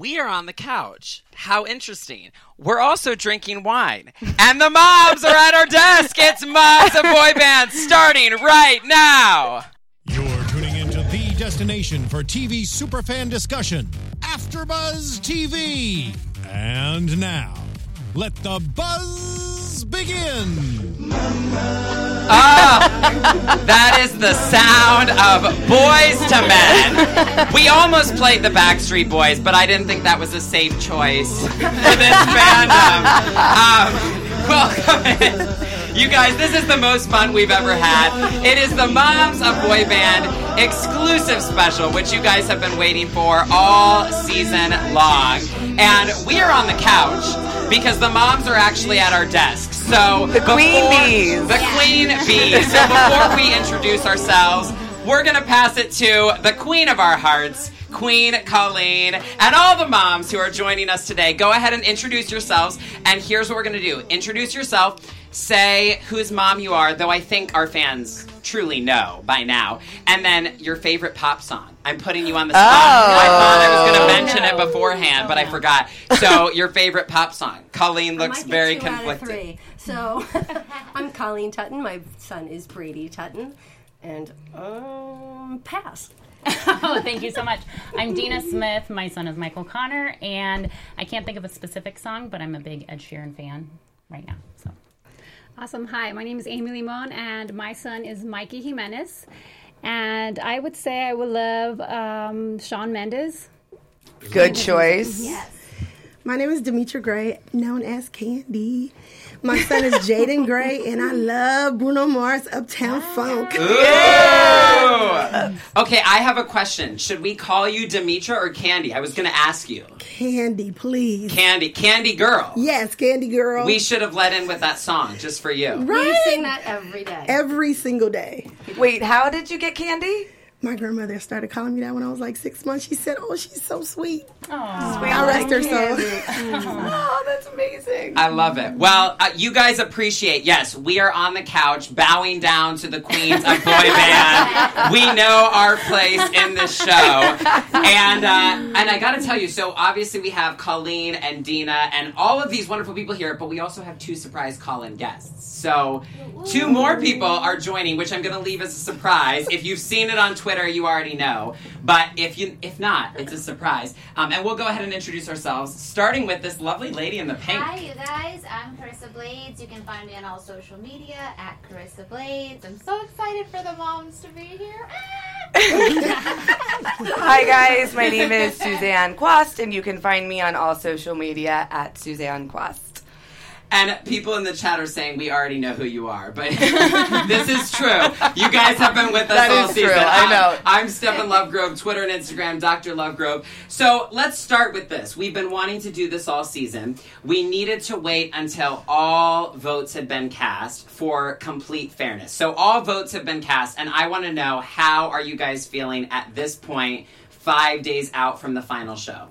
we are on the couch. How interesting. We're also drinking wine. And the mobs are at our desk. It's Moms of Boy Band starting right now. You're tuning into the destination for TV superfan discussion, AfterBuzz TV. And now, let the buzz begin. That is the sound of Boyz II Men. We almost played the Backstreet Boys, but I didn't think that was a safe choice for this fandom. Um, welcome in. You guys, this is the most fun we've ever had. It is the Moms of Boy Band exclusive special, which you guys have been waiting for all season long. And we are on the couch because the moms are actually at our desks. So The queen before- bees. The queen bees. So before we introduce ourselves, we're gonna pass it to the queen of our hearts, Queen Colleen, and all the moms who are joining us today. Go ahead and introduce yourselves. And here's what we're gonna do: introduce yourself, say whose mom you are, though I think our fans truly know by now, and then your favorite pop song. I'm putting you on the spot. I thought I was gonna mention it beforehand, but I forgot. So your favorite pop song. Colleen I looks might get very two out of conflicted. three. So I'm Colleen Tutton. My son is Brady Tutton, and um, pass. Oh, thank you so much. I'm Dina Smith. My son is Michael Conor, and I can't think of a specific song, but I'm a big Ed Sheeran fan right now. So Awesome. Hi, my name is Amy Limon, and my son is Mikey Jimenez. And I would say I would love um, Shawn Mendes. Good choice. My name is Demetra Gray, known as Candy. My son is Jaden Gray, and I love Bruno Mars' Uptown Funk. Ooh. Okay, I have a question. Should we call you Demetra or Candy? I was going to ask you. Candy, please. Candy, Candy Girl. Yes, Candy Girl. We should have let in with that song just for you. We right? sing that every day. Every single day. Wait, how did you get candy? My grandmother started calling me that when I was like six months. She said, "Oh, she's so sweet." We I all rest her like soul. oh, that's amazing. I love it. Well, uh, you guys appreciate. Yes, we are on the couch, bowing down to the queens of boy band. We know our place in this show, and uh, and I got to tell you. So obviously we have Colleen and Dina and all of these wonderful people here, but we also have two surprise call-in guests. So two more people are joining, which I'm going to leave as a surprise. If you've seen it on Twitter, you already know. But if you if not, it's a surprise. Um, and we'll go ahead and introduce ourselves, starting with this lovely lady in the pink. Hi, you guys. I'm Carissa Blades. You can find me on all social media at Carissa Blades. I'm so excited for the moms to be here. Hi, guys. My name is Suzanne Quast, and you can find me on all social media at Suzanne Quast. And people in the chat are saying we already know who you are, but this is true. You guys have been with us That all is season. true. I know. I'm, I'm Stephen Lovegrove, Twitter and Instagram, Dr. Lovegrove. So let's start with this. We've been wanting to do this all season. We needed to wait until all votes had been cast for complete fairness. So all votes have been cast, and I want to know how are you guys feeling at this point, five days out from the final show?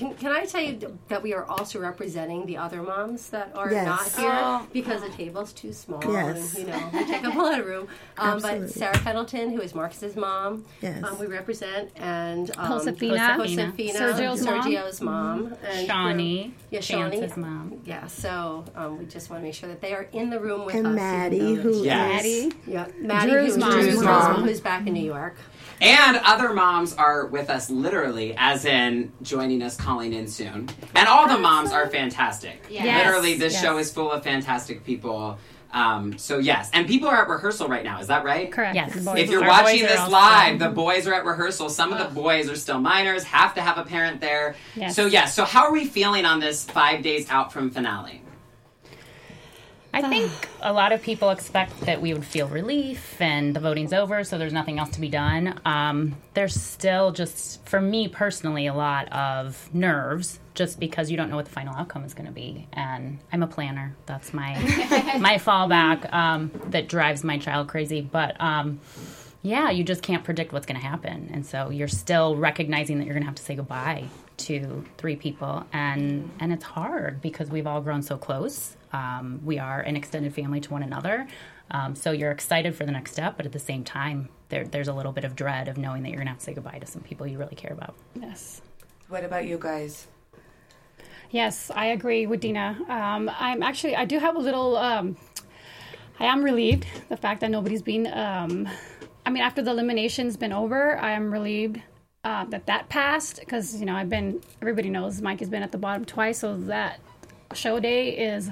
Can, can I tell you that we are also representing the other moms that are Yes. not here Oh. because the table's too small Yes. and you know we take up a lot of room. Um, but Sarah Pendleton, who is Marcus's mom, Yes. um, we represent, and um, Josefina. Josefina, Sergio's mom. Sergio's mom, and Shawnee, yeah, Shawnee, mom. Yeah, so um, we just want to make sure that they are in the room with And us. even Maddie, though who she- Yes. Maddie. yeah, Maddie, Drew's who's mom. Drew's Drew's mom, mom. who's back in New York. And other moms are with us literally, as in joining us, calling in soon. And all the moms are fantastic. Yes. Literally, this Yes. show is full of fantastic people. Um, so, yes. And people are at rehearsal right now, is that right? Correct. Yes. If you're Our watching this live, the boys are at rehearsal. Some of the boys are still minors, have to have a parent there. Yes. So, yes. So, how are we feeling on this five days out from finale? I think a lot of people expect that we would feel relief and the voting's over, so there's nothing else to be done. Um, there's still just, for me personally, a lot of nerves just because you don't know what the final outcome is going to be. And I'm a planner. That's my my fallback um, that drives my child crazy. But um, yeah, you just can't predict what's going to happen. And so you're still recognizing that you're going to have to say goodbye to three people. And, and it's hard because we've all grown so close. Um, we are an extended family to one another. Um, so you're excited for the next step, but at the same time, there, there's a little bit of dread of knowing that you're going to have to say goodbye to some people you really care about. Yes. What about you guys? Yes, I agree with Dina. Um, I'm actually, I do have a little, um, I am relieved the fact that nobody's been, um, I mean, after the elimination's been over, I am relieved uh, that that passed because, you know, I've been, everybody knows Mike has been at the bottom twice, so that show day is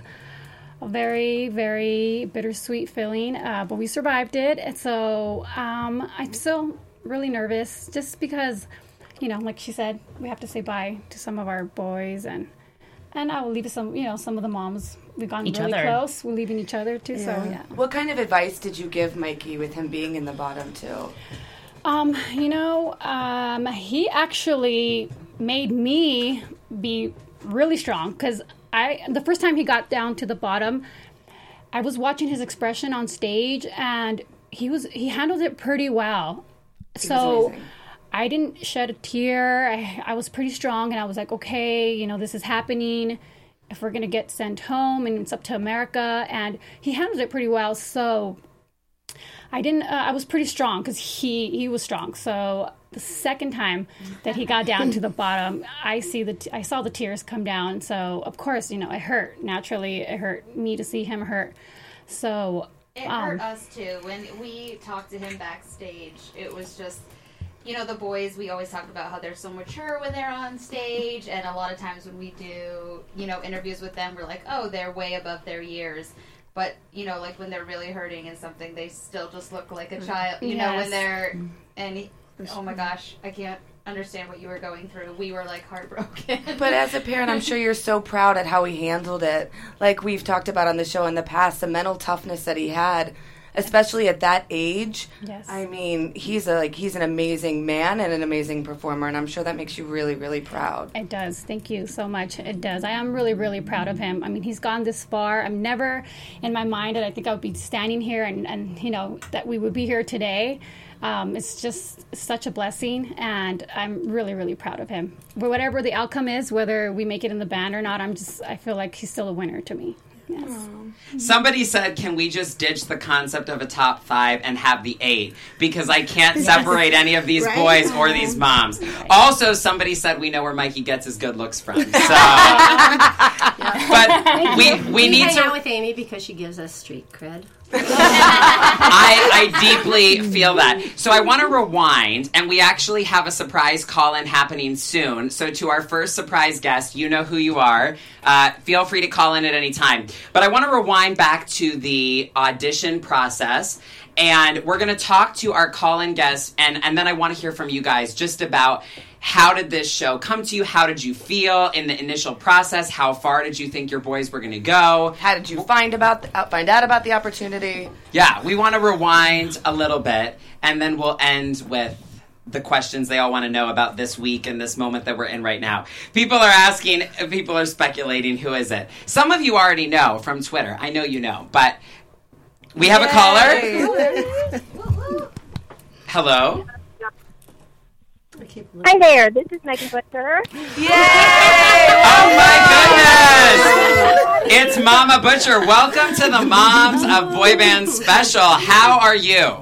a very, very bittersweet feeling, uh, but we survived it. And so um, I'm still really nervous just because, you know, like she said, we have to say bye to some of our boys and and I will leave some, you know, some of the moms. We've gone Each really other. close. We're leaving each other too. So yeah. What kind of advice did you give Mikey with him being in the bottom too? Um, you know, um, he actually made me be really strong because I the first time he got down to the bottom, I was watching his expression on stage and he was he handled it pretty well. so. I didn't shed a tear. I, I was pretty strong and I was like, okay, you know, this is happening. If we're gonna get sent home and it's up to America, and he handled it pretty well. So I didn't. Uh, I was pretty strong because he he was strong. So the second time that he got down to the bottom, I see the t- I saw the tears come down. So of course, you know, it hurt. Naturally, it hurt me to see him hurt. So It um, hurt us too. When we talked to him backstage, it was just, you know, the boys, we always talk about how they're so mature when they're on stage. And a lot of times when we do, you know, interviews with them, we're like, oh, they're way above their years. But, you know, like when they're really hurting and something, they still just look like a mm. child. You know, when they're, mm. and, oh my gosh, I can't understand what you were going through. We were like heartbroken. But as a parent, I'm sure you're so proud at how he handled it. Like we've talked about on the show in the past, the mental toughness that he had, especially at that age. Yes. I mean, he's a like he's an amazing man and an amazing performer, and I'm sure that makes you really, really proud. It does. Thank you so much. It does. I am really, really proud of him. I mean, he's gone this far. I'm never in my mind that I think I would be standing here and, and you know, that we would be here today. Um, it's just such a blessing, and I'm really, really proud of him. But whatever the outcome is, whether we make it in the band or not, I'm just, I feel like he's still a winner to me. Yes. Somebody said, "Can we just ditch the concept of a top five and have the eight? Because I can't separate any of these Right. boys or these moms." Also, somebody said, "We know where Mikey gets his good looks from." So, but we we We need hang out to. with Amy because she gives us street cred. I, I deeply feel that. So I want to rewind, and we actually have a surprise call in happening soon. So to our first surprise guest, you know who you are. Uh, feel free to call in at any time. But I want to rewind back to the audition process. And we're going to talk to our call in guests, and, and then I want to hear from you guys just about how did this show come to you? How did you feel in the initial process? How far did you think your boys were going to go? How did you find about the, uh, find out about the opportunity? Yeah, we want to rewind a little bit, and then we'll end with the questions they all want to know about this week and this moment that we're in right now. People are asking, people are speculating, who is it? Some of you already know from Twitter. I know you know, but we have a caller. Hello. I keep Hi there, this is Megan Butcher. Oh my goodness! It's Mama Butcher. Welcome to the Moms of Boy Band special. How are you?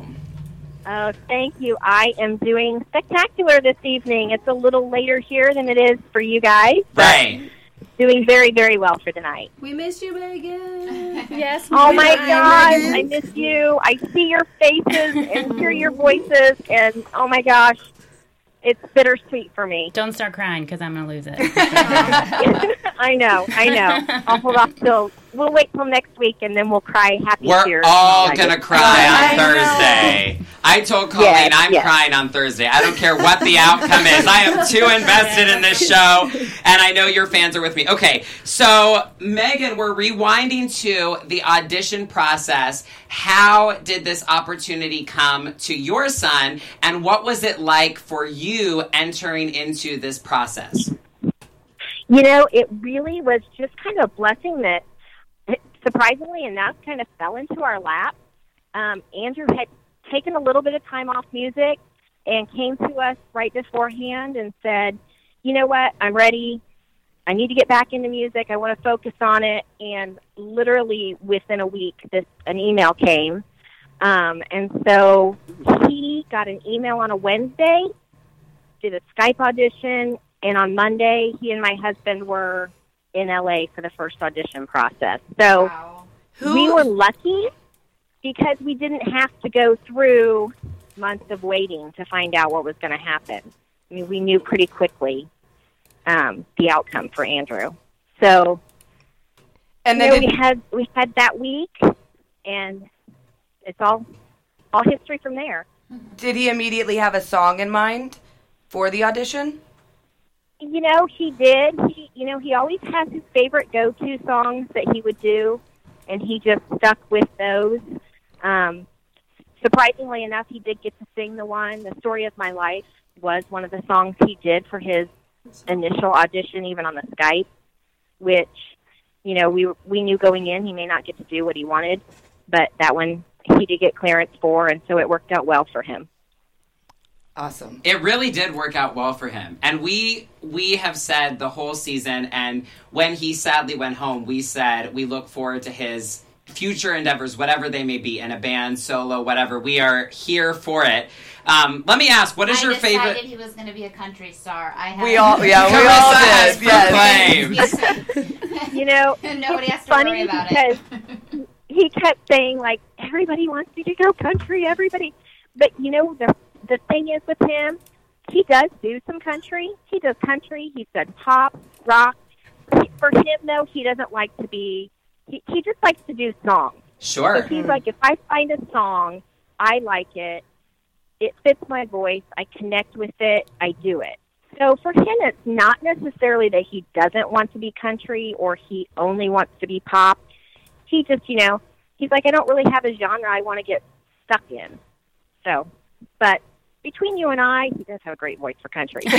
Oh, thank you. I am doing spectacular this evening. It's a little later here than it is for you guys. Right. Doing very, very well for tonight. We miss you, Megan. Yes. Oh my Hi, gosh, Megan. I miss you. I see your faces and hear your voices, and oh my gosh, it's bittersweet for me. Don't start crying because I'm going to lose it. I know, I know. I'll hold off till we'll wait till next week, and then we'll cry happy We're tears. all Like- gonna cry on I know. Thursday. I told Colleen Yes, I'm yes. crying on Thursday. I don't care what the outcome is. I am too invested in this show, and I know your fans are with me. Okay, so Megan, we're rewinding to the audition process. How did this opportunity come to your son, and what was it like for you entering into this process? You know, it really was just kind of a blessing that surprisingly enough kind of fell into our lap. Um, Andrew had taken a little bit of time off music and came to us right beforehand and said, you know what, I'm ready. I need to get back into music. I want to focus on it. And literally within a week, this an email came. Um, and so he got an email on a Wednesday, did a Skype audition, and on Monday, he and my husband were in LA for the first audition process. So Wow. we were lucky because we didn't have to go through months of waiting to find out what was going to happen. I mean, we knew pretty quickly um, the outcome for Andrew. So And you then know, it- we had we had that week, and it's all all history from there. did he immediately have a song in mind for the audition? You know, he did. He, you know, he always has his favorite go-to songs that he would do, and he just stuck with those. Um, surprisingly enough, he did get to sing the one. The story of my life was one of the songs he did for his initial audition, even on the Skype. Which, you know, we we knew going in he may not get to do what he wanted, but that one he did get clearance for, and so it worked out well for him. Awesome. It really did work out well for him. And we we have said the whole season and when he sadly went home, we said we look forward to his future endeavors, whatever they may be, in a band, solo, whatever. We are here for it. Um, let me ask, what is I your favorite he was going to be a country star. I have We all, yeah, we Carissa all has did. Yes. proclaimed. You know, Nobody has to funny worry about because it. he kept saying like everybody wants me to go country everybody but you know the the thing is with him he does do some country. He does country. He's done pop rock. He- for him though he doesn't like to be he, he just likes to do songs. Sure. so he's like if i find a song i like it it fits my voice i connect with it i do it. So for him it's not necessarily that he doesn't want to be country or he only wants to be pop. He just, you know, he's like, I don't really have a genre I want to get stuck in. So, but between you and I, he does have a great voice for country.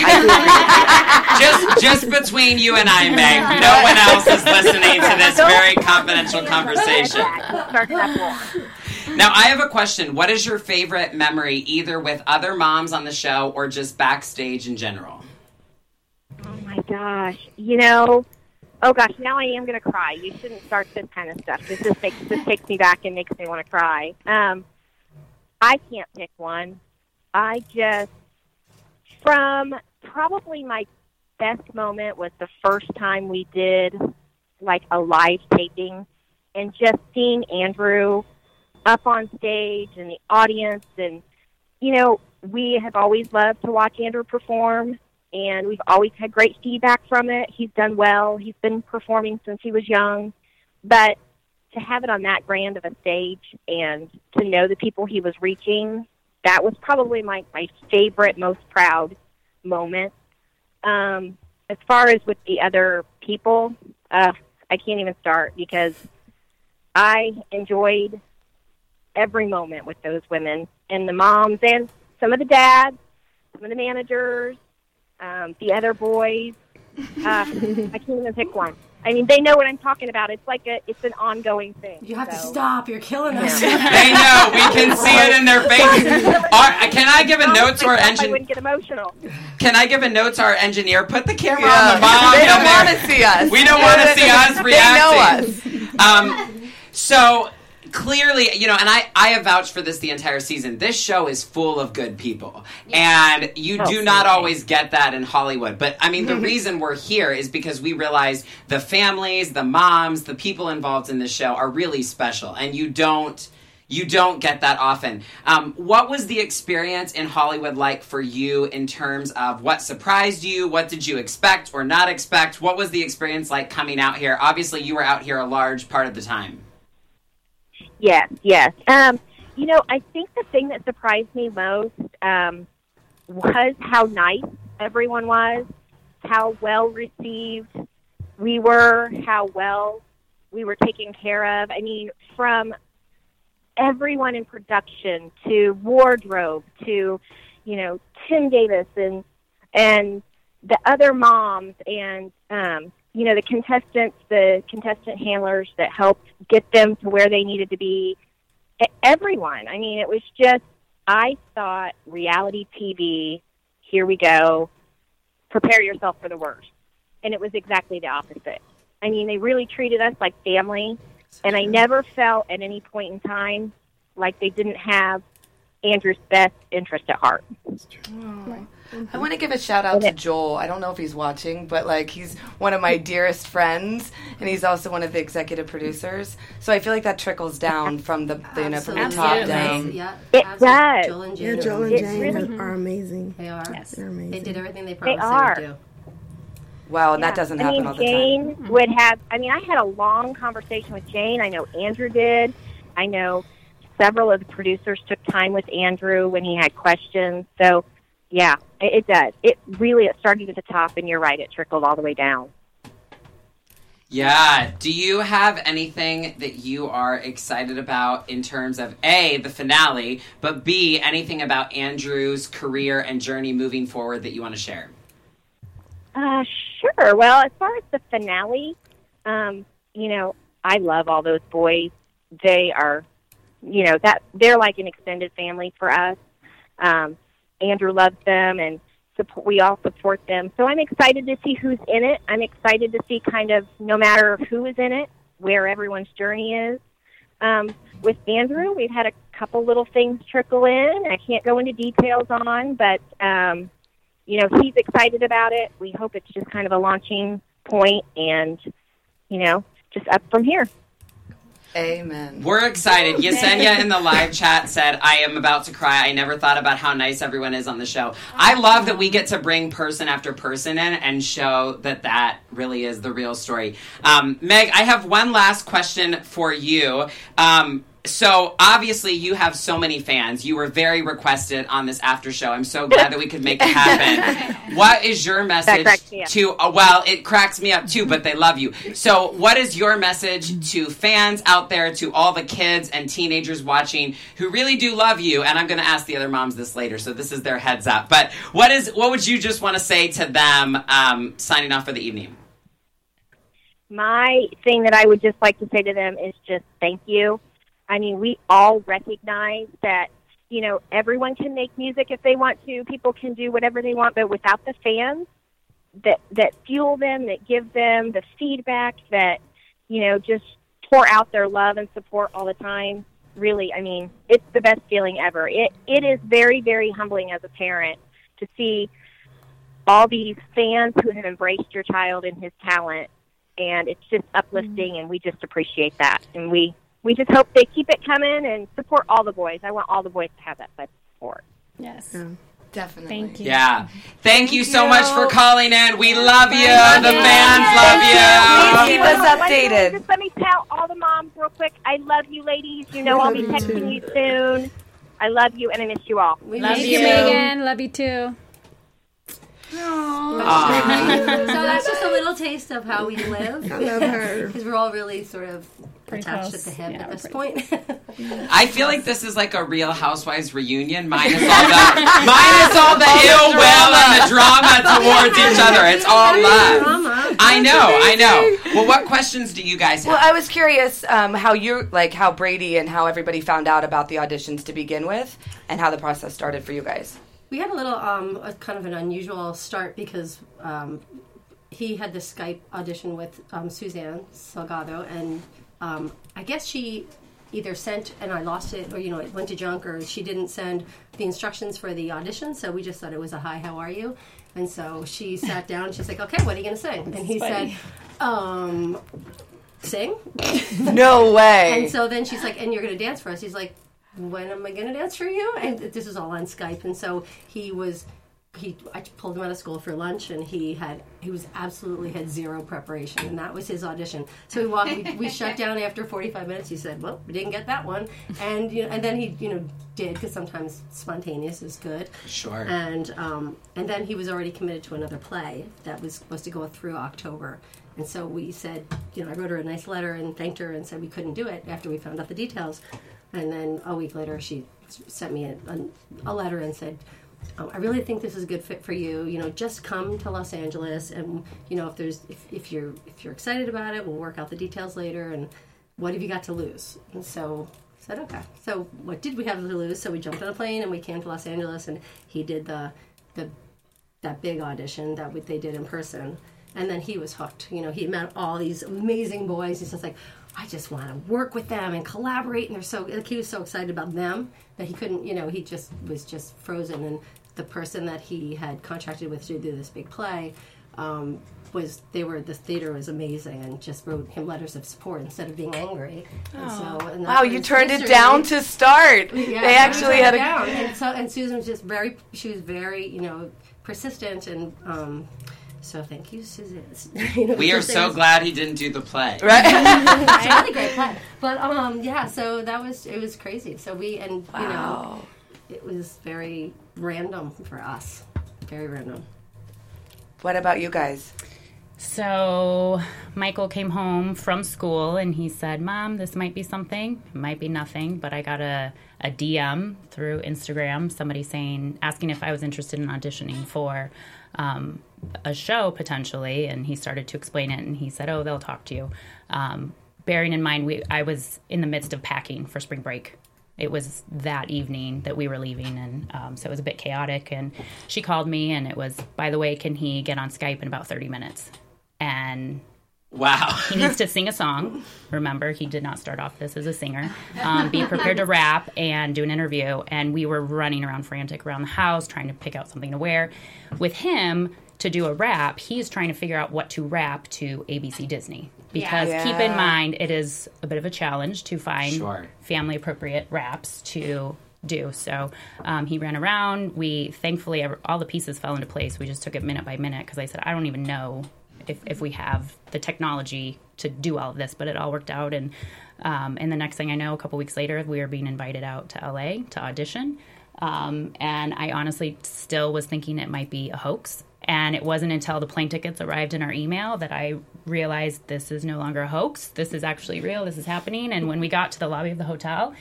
Just just between you and I, Meg. No one else is listening to this very confidential conversation. Start that war. Now, I have a question. What is your favorite memory, either with other moms on the show or just backstage in general? Oh my gosh, you know, oh gosh, now I am going to cry. You shouldn't start this kind of stuff. This just makes this takes me back and makes me want to cry. Um, I can't pick one. I just from probably my best moment was the first time we did like a live taping and just seeing Andrew up on stage and the audience and you know we have always loved to watch Andrew perform and we've always had great feedback from it. He's done well. He's been performing since he was young. But to have it on that grand of a stage and to know the people he was reaching, that was probably my, my favorite, most proud moment. Um, as far as with the other people, uh, I can't even start because I enjoyed every moment with those women and the moms and some of the dads, some of the managers, um, the other boys. Uh, I can't even pick one. I mean, they know what I'm talking about. It's like a, it's an ongoing thing. You have to stop. You're killing us. They know. We can see it in their faces. Are- can I give a note to our engineer? I wouldn't get emotional. Can I give a note to our engineer? Put the camera Yeah. on the mom. They don't want to see us. We don't want to see us reacting. They know us. Um, so clearly, you know, and I, I have vouched for this the entire season. This show is full of good people. And you Oh, do not okay. always get that in Hollywood. But I mean, the reason we're here is because we realize the families, the moms, the people involved in this show are really special. And you don't. You don't get that often. Um, what was the experience in Hollywood like for you in terms of what surprised you? What did you expect or not expect? What was the experience like coming out here? Obviously, you were out here a large part of the time. Yes, yes. Um, you know, I think the thing that surprised me most um, was how nice everyone was, how well received we were, how well we were taken care of. I mean, from everyone in production to wardrobe to, you know, Tim Davis and and the other moms and um, you know the contestants, the contestant handlers that helped get them to where they needed to be. Everyone. I mean, it was just. I thought reality TV. Here we go. Prepare yourself for the worst, and it was exactly the opposite. I mean, they really treated us like family, and I never felt at any point in time like they didn't have Andrew's best interest at heart. Mm-hmm. I want to give a shout out to Joel. I don't know if he's watching, but like he's one of my dearest friends, and he's also one of the executive producers. So I feel like that trickles down from the, the you know from the top Absolutely. down. Yeah, It does. Joel and Yeah, Jane. Joel and Jane really- are amazing. They are. Yes. They're amazing. They did everything they They promised they, are. would do. Wow, and Yeah. that doesn't I happen mean, all the Jane time. would have. I mean, I had a long conversation with Jane. I know Andrew did. I know several of the producers took time with Andrew when he had questions. So, yeah, it, it does. It really it started at the top, and you're right. It trickled all the way down. Yeah. Do you have anything that you are excited about in terms of A, the finale, but B, anything about Andrew's career and journey moving forward that you want to share? Uh, sure. Well, as far as the finale, um, you know, I love all those boys. They are, you know, that they're like an extended family for us. Um, Andrew loves them, and support, we all support them. So I'm excited to see who's in it. I'm excited to see kind of no matter who is in it, where everyone's journey is. Um, with Andrew, we've had a couple little things trickle in. I can't go into details on, but um, you know, he's excited about it. We hope it's just kind of a launching point and, you know, just up from here. Amen. We're excited. Yesenia in the live chat said, I am about to cry. I never thought about how nice everyone is on the show. I love that we get to bring person after person in and show that that really is the real story. Um, Meg, I have one last question for you. Um, so obviously you have so many fans. You were very requested on this after show. I'm so glad that we could make it happen. what is your message me to uh, well, it cracks me up too, but they love you. So, what is your message to fans out there, to all the kids and teenagers watching who really do love you? And I'm going to ask the other moms this later, so this is their heads up. But what is what would you just want to say to them, um, signing off for the evening? My thing that I would just like to say to them is just thank you. I mean, we all recognize that, you know, everyone can make music if they want to. People can do whatever they want, but without the fans that that fuel them, that give them the feedback, that you know, just pour out their love and support all the time. Really, I mean, it's the best feeling ever. It it is very very humbling as a parent to see all these fans who have embraced your child and his talent and it's just mm-hmm. uplifting and we just appreciate that and we we just hope they keep it coming and support all the boys i want all the boys to have that type of support Yes. Definitely. Thank you. Yeah. Thank, you so you. much for calling in. We love you. love the you. fans love Please you. keep us updated. just let me tell all the moms real quick i love you ladies you know i'll be you texting too. you soon i love you and i miss you all We Love miss you, you. Megan. Love you too. Aw. so that's just a little taste of how we live. I love her. Because we're all really sort of Pretty attached close. at the hip Yeah, at this point. I feel like this is like a Real Housewives reunion, minus all the minus all the ill will and the drama towards each other. It's all love. I know, I know. Well, what questions do you guys have? Well, I was curious um, how you like how Brady and how everybody found out about the auditions to begin with, and how the process started for you guys. We had a little, um, a kind of an unusual start because um, he had the Skype audition with um, Suzanne Salgado, and um, I guess she either sent and I lost it, or you know, it went to junk, or she didn't send the instructions for the audition. So we just thought it was a hi, how are you? And so she sat down. She's like, "Okay, what are you going to sing?" And he funny. said, um, "Sing." No way. And so then she's like, and you're going to dance for us. He's like, when am I going to dance for you? And this is all on Skype. And so he was, he, I pulled him out of school for lunch and he had, he was absolutely had zero preparation. And that was his audition. So we walked, we, we shut down after 45 minutes. He said, well, we didn't get that one. And, you know, and then he, you know, did because sometimes spontaneous is good. Sure. And um, and then he was already committed to another play that was supposed to go through October. And so we said, you know, I wrote her a nice letter and thanked her and said we couldn't do it after we found out the details. And then a week later, she sent me a, a, a letter and said, um, I really think this is a good fit for you. You know, just come to Los Angeles, and you know, if there's if, if you're if you're excited about it, we'll work out the details later. And what have you got to lose? And so I said, okay. So what did we have to lose? So we jumped on a plane and we came to Los Angeles, and he did the the that big audition that we, they did in person. And then he was hooked. You know, he met all these amazing boys. He's just like, I just want to work with them and collaborate. And they're so like he was so excited about them that he couldn't. You know, he just was just frozen. And the person that he had contracted with to do this big play um, was they were the theater was amazing and just wrote him letters of support instead of being angry. And so, and Wow, you was turned it down to start. Yeah, they actually had it a. down. and so and Susan was just very she was very you know persistent and um, so thank you Susan. You know, We are so was- glad he didn't do the play. Right? it's a really great play. But um, yeah, so that was it was crazy. So we and you know it was very random for us, very random. What about you guys? So Michael came home from school and he said, Mom, this might be something. It might be nothing, but I got a, a DM through Instagram, somebody saying, asking if I was interested in auditioning for um, a show potentially. And he started to explain it and he said, Oh, they'll talk to you. Um, bearing in mind, we, I was in the midst of packing for spring break it was that evening that we were leaving and um, so it was a bit chaotic and she called me and it was by the way can he get on skype in about 30 minutes and Wow. he needs to sing a song remember he did not start off this as a singer um, be prepared to rap and do an interview and we were running around frantic around the house trying to pick out something to wear with him to do a rap he's trying to figure out what to rap to abc disney because Yeah. keep in mind it is a bit of a challenge to find Sure. family appropriate raps to do. So um, he ran around. We thankfully all the pieces fell into place. We just took it minute by minute because I said I don't even know if if we have the technology to do all of this, but it all worked out. And um, and the next thing I know, a couple weeks later, we were being invited out to LA to audition. Um, and I honestly still was thinking it might be a hoax. And it wasn't until the plane tickets arrived in our email that I realized this is no longer a hoax. This is actually real. This is happening. And when we got to the lobby of the hotel,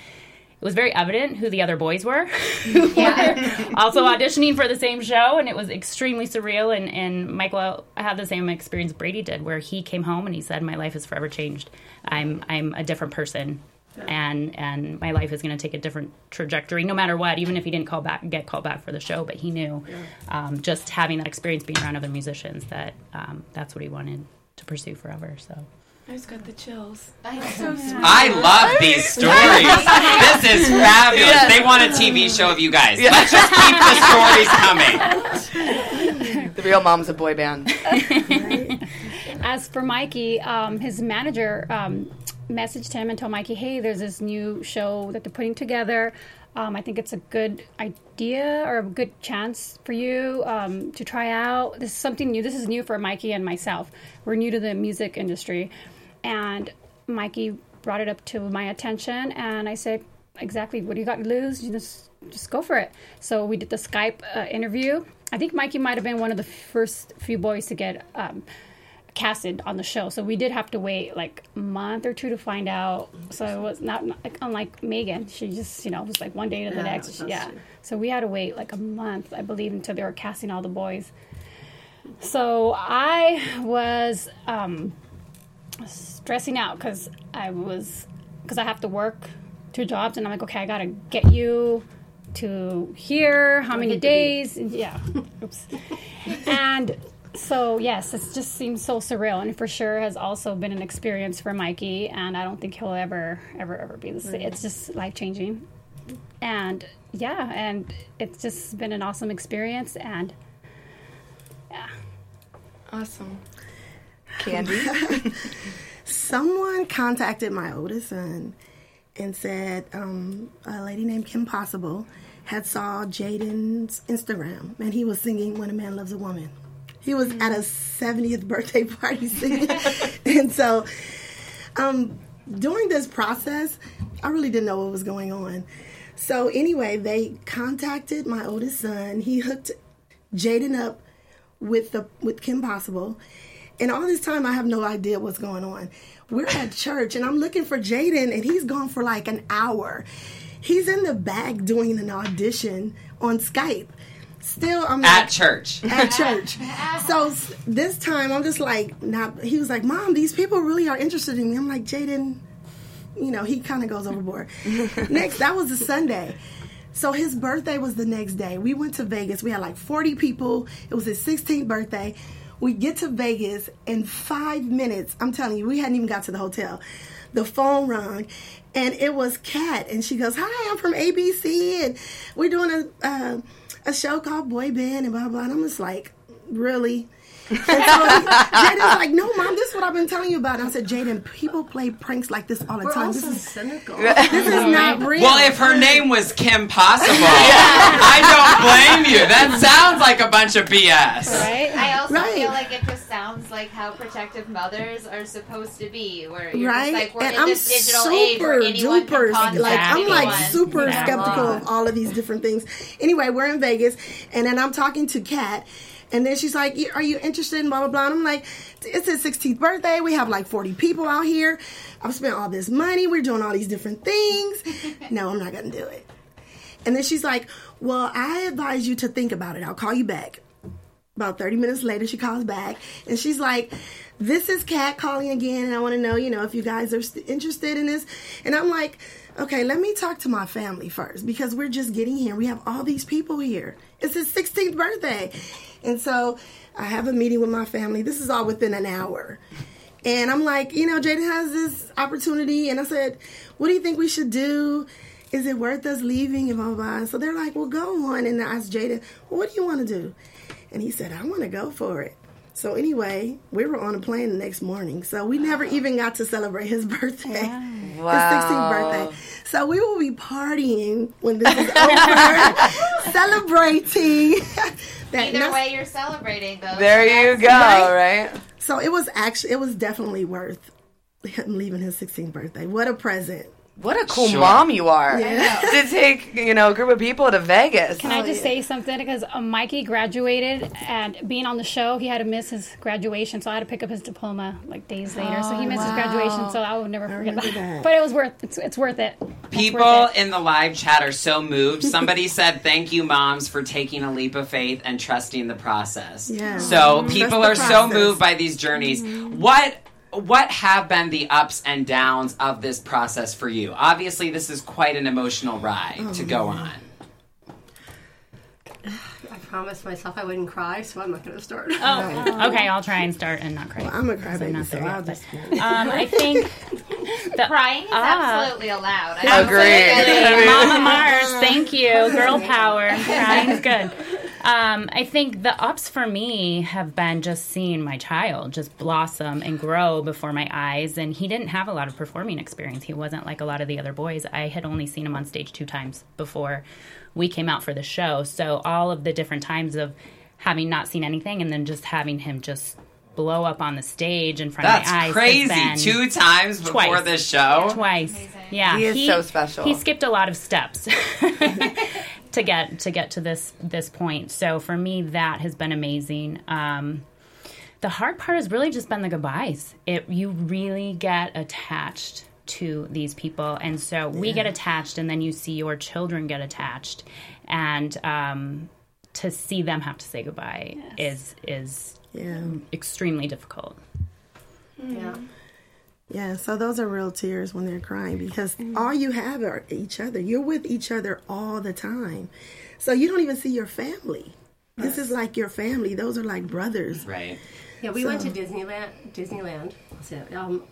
it was very evident who the other boys were who were also auditioning for the same show and it was extremely surreal and, and michael had the same experience brady did where he came home and he said my life is forever changed i'm i'm a different person and and my life is going to take a different trajectory no matter what even if he didn't call back get called back for the show but he knew um, just having that experience being around other musicians that um, that's what he wanted to pursue forever so I just got the chills. I love these stories. this is fabulous. They want a TV show of you guys. Let's just keep the stories coming. The real mom's a boy band. As for Mikey, um, his manager um, messaged him and told Mikey, "Hey, there's this new show that they're putting together. Um, I think it's a good idea or a good chance for you um, to try out. This is something new. This is new for Mikey and myself. We're new to the music industry, and Mikey brought it up to my attention, and I said, "Exactly. What do you got to lose? You just just go for it." So we did the Skype uh, interview. I think Mikey might have been one of the first few boys to get. Um, casted on the show. So we did have to wait like a month or two to find out. So it was not, not like, unlike Megan. She just, you know, it was like one day to the Yeah, next. Yeah. true. So we had to wait like a month, I believe, until they were casting all the boys. So I was um, stressing out because I was, because I have to work two jobs. And I'm like, okay, I got to get you to here, how many hate to be- days? Yeah. Oops. and so yes, it just seems so surreal, and for sure has also been an experience for Mikey. And I don't think he'll ever, ever, ever be the same. It's just life changing, and yeah, and it's just been an awesome experience. And yeah, Awesome. Candy? Someone contacted my oldest son and said um, a lady named Kim Possible had saw Jaden's Instagram and he was singing "When a Man Loves a Woman." He was at a 70th birthday party singing, and so um, during this process, I really didn't know what was going on. So anyway, they contacted my oldest son. He hooked Jaden up with the with Kim Possible. And all this time I have no idea what's going on. We're at church and I'm looking for Jaden and he's gone for like an hour. He's in the back doing an audition on Skype. Still I'm At like, church. at church. So this time I'm just like not he was like, "Mom, these people really are interested in me." I'm like, "Jaden, you know, he kind of goes overboard." next, that was a Sunday. So his birthday was the next day. We went to Vegas. We had like 40 people. It was his 16th birthday. We get to Vegas in five minutes. I'm telling you, we hadn't even got to the hotel. The phone rung, and it was Kat, and she goes, "Hi, I'm from ABC, and we're doing a uh, a show called Boy Band and blah blah. And I'm just like, really. And so Jaden's like, no, mom, this is what I've been telling you about. And I said, Jaden, people play pranks like this all the We're time. This is cynical. this is not real. Well, if her name was Kim Possible, I don't blame you. That sounds like a bunch of BS. Right? I also Right. feel like it just sounds like how protective mothers are supposed to be, where you're right? just like we're and in I'm this digital super age where anyone duper can like I'm like super Yeah. skeptical of all of these different things. Anyway, we're in Vegas, and then I'm talking to Kat, and then she's like, "Are you interested in blah blah blah?" And I'm like, "It's his 16th birthday. We have like 40 people out here. I've spent all this money. We're doing all these different things. no, I'm not gonna do it." And then she's like, "Well, I advise you to think about it. I'll call you back." About 30 minutes later, she calls back and she's like, This is Kat calling again, and I want to know, you know, if you guys are st- interested in this. And I'm like, Okay, let me talk to my family first because we're just getting here. We have all these people here. It's his 16th birthday. And so I have a meeting with my family. This is all within an hour. And I'm like, you know, Jaden has this opportunity. And I said, What do you think we should do? Is it worth us leaving? And blah, blah, blah. So they're like, Well, go on. And I asked Jaden, well, What do you want to do? And he said, I want to go for it. So anyway, we were on a plane the next morning. So we never even got to celebrate his birthday. His 16th birthday. So we will be partying when this is over, celebrating. that Either not- way, you're celebrating though. There so you that's- go, right? So it was actually, it was definitely worth him leaving his 16th birthday. What a present. What a cool Sure. mom you are. Yeah. To take, you know, a group of people to Vegas. Can I just say something? Because uh, Mikey graduated, and being on the show, he had to miss his graduation, so I had to pick up his diploma like days later. so he missed his graduation, so I will never forget that. that. But it was worth it's, it's worth it. It's People worth it. in the live chat are so moved. Somebody said, "Thank you, moms, for taking a leap of faith and trusting the process." Yeah. So Trust people the are so moved by these journeys. What what have been the ups and downs of this process for you? Obviously, this is quite an emotional ride to go on. I promised myself I wouldn't cry, so I'm not going to start. Oh, okay. I'll try and start and not cry. I'm a I'm crybaby, not so there I'll yet, just. Um, I think the, Crying is Ah. absolutely allowed. I Agreed. absolutely- Mama Mars, thank you. Girl power. Crying's good. Um, I think the ups for me have been just seeing my child just blossom and grow before my eyes. And he didn't have a lot of performing experience. He wasn't like a lot of the other boys. I had only seen him on stage two times before we came out for the show. So all of the different times of having not seen anything and then just having him just blow up on the stage in front That's of my eyes. has crazy. Two times before Twice. the show. twice. Yeah, He is so special. He skipped a lot of steps to get to get to this this point. So for me, that has been amazing. Um, the hard part has really just been the goodbyes. It you really get attached to these people, and so we get attached, and then you see your children get attached, and um, to see them have to say goodbye is is Yeah. extremely difficult. Yeah. Yeah, so those are real tears when they're crying because all you have are each other. You're with each other all the time. So you don't even see your family. This is like your family. Those are like brothers. Right. Yeah, we went to Disneyland. Disneyland. So, um,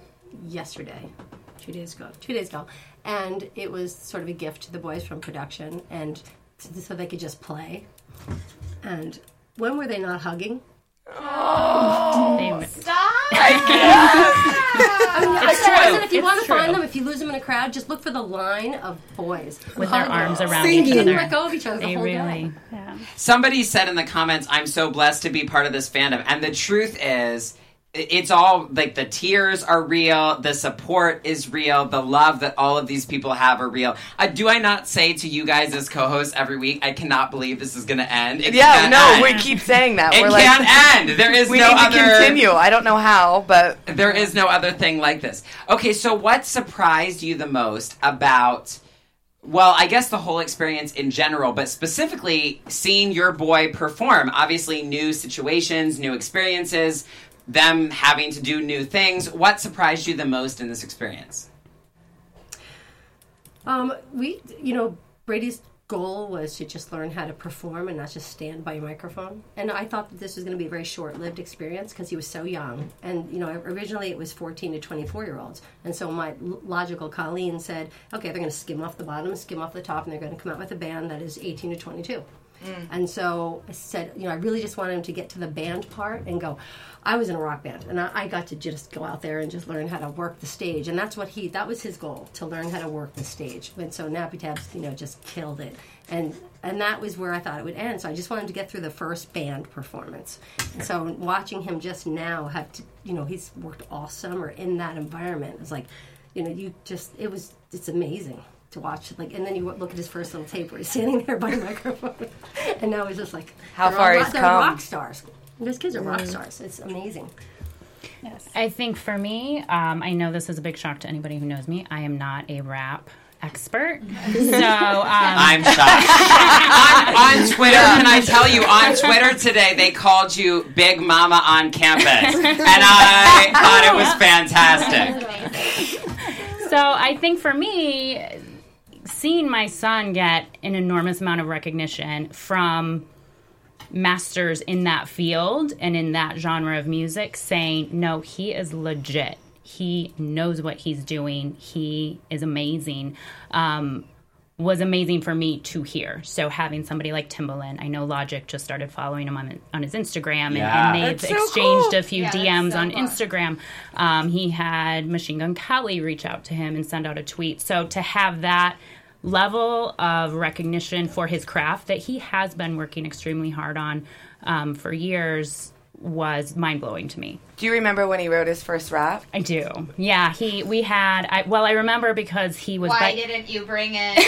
yesterday, two days ago, two days ago, and it was sort of a gift to the boys from production, and so they could just play. And when were they not hugging? They were- Stop! I mean, I true. said, if you It's want to find them, if you lose them in a crowd, just look for the line of boys with their arms around Singing. each They other. let go of each other the They whole really. day. Yeah. Somebody said in the comments, I'm so blessed to be part of this fandom. And the truth is, i- it's all like the tears are real, the support is real, the love that all of these people have are real. Uh, do I not say to you guys as co hosts every week, I cannot believe this is going to end? It Yeah, no, end. we keep saying that. It We're can't like, end. There is we no need to continue. I don't know how, but There is no other thing like this. Okay, so what surprised you the most about? Well, I guess the whole experience in general, but specifically seeing your boy perform. Obviously, new situations, new experiences, them having to do new things. What surprised you the most in this experience? Um, we, you know, Brady's goal was to just learn how to perform and not just stand by a microphone. And I thought that this was going to be a very short-lived experience because he was so young. And you know, originally it was 14 to 24 year olds. And so my logical Colleen said, okay, they're going to skim off the bottom, skim off the top, and they're going to come out with a band that is 18 to 22. Mm. And so I said, you know, I really just wanted him to get to the band part and go. I was in a rock band, and I, I got to just go out there and just learn how to work the stage, and that's what he that was his goal to learn how to work the stage. And so Nappy Tabs, you know, just killed it, and and that was where I thought it would end. So I just wanted to get through the first band performance. And so watching him just now have to, you know, he's worked all summer in that environment. It's like, you know, you just it was it's amazing to watch. Like, and then you look at his first little tape where he's standing there by the microphone, and now he's just like How far all, he's they're come. rock stars. Those kids are rock Mm. stars. It's amazing. Yes. I think for me, um, I know this is a big shock to anybody who knows me. I am not a rap expert. So um, I'm shocked. on, on Twitter, can I tell you, on Twitter today, they called you Big Mama on campus. And I thought it was fantastic. So I think for me, seeing my son get an enormous amount of recognition from masters in that field and in that genre of music saying, no, he is legit. He knows what he's doing. He is amazing. Um, was amazing for me to hear. So having somebody like Timbaland, I know Logic just started following him on on his Instagram, and, Yeah. and they've so exchanged cool. a few Yeah, DMs so on cool. Instagram. Um, he had Machine Gun Kelly reach out to him and send out a tweet. So to have that level of recognition for his craft that he has been working extremely hard on um, for years was mind blowing to me. Do you remember when he wrote his first rap? I do. Yeah, he we had I, well I remember because he was Why bi- didn't you bring it?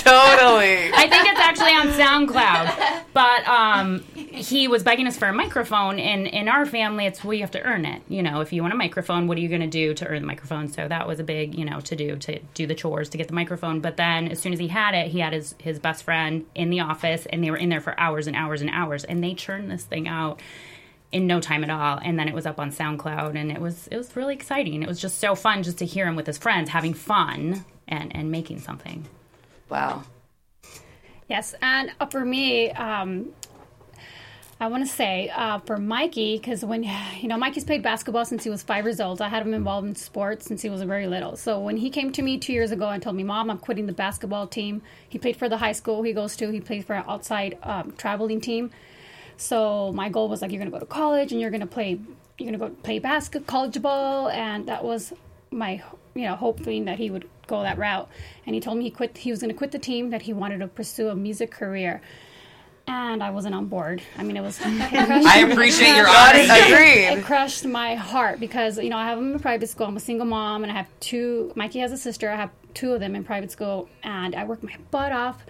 totally. I think it's actually on SoundCloud. But um, he was begging us for a microphone, and in our family, it's well, you have to earn it. You know, if you want a microphone, what are you going to do to earn the microphone? So that was a big, you know, to do to do the chores to get the microphone. But then, as soon as he had it, he had his his best friend in the office, and they were in there for hours and hours and hours, and they churned this thing out in no time at all and then it was up on SoundCloud and it was it was really exciting it was just so fun just to hear him with his friends having fun and and making something Wow. Yes, and uh, for me, um, I want to say uh, for Mikey, because when you know Mikey's played basketball since he was five years old. I had him involved in sports since he was very little. So when he came to me two years ago and told me, "Mom, I'm quitting the basketball team," he played for the high school he goes to. He played for an outside um, traveling team. So my goal was like, "You're going to go to college and you're going to play. You're going to go play basketball, college ball," and that was my you know hoping that he would go that route. And he told me he quit. He was going to quit the team. That he wanted to pursue a music career. And I wasn't on board. I mean, it was. I appreciate your Honest, honesty. agreed. It crushed my heart because you know I have them in private school. I'm a single mom, and I have two. Mikey has a sister. I have two of them in private school, and I work my butt off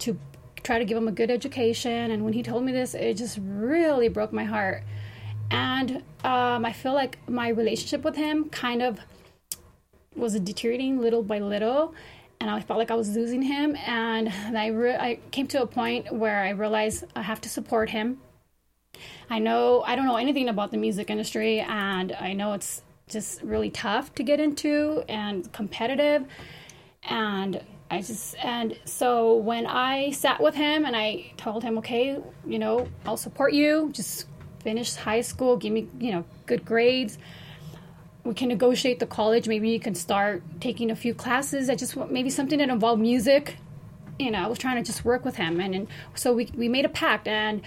to try to give him a good education. And when he told me this, it just really broke my heart. And um, I feel like my relationship with him kind of was deteriorating little by little and I felt like I was losing him and I, re- I came to a point where I realized I have to support him. I know I don't know anything about the music industry and I know it's just really tough to get into and competitive and I just and so when I sat with him and I told him okay, you know, I'll support you, just finish high school, give me, you know, good grades we can negotiate the college. Maybe you can start taking a few classes. I just want maybe something that involved music. You know, I was trying to just work with him, and, and so we we made a pact, and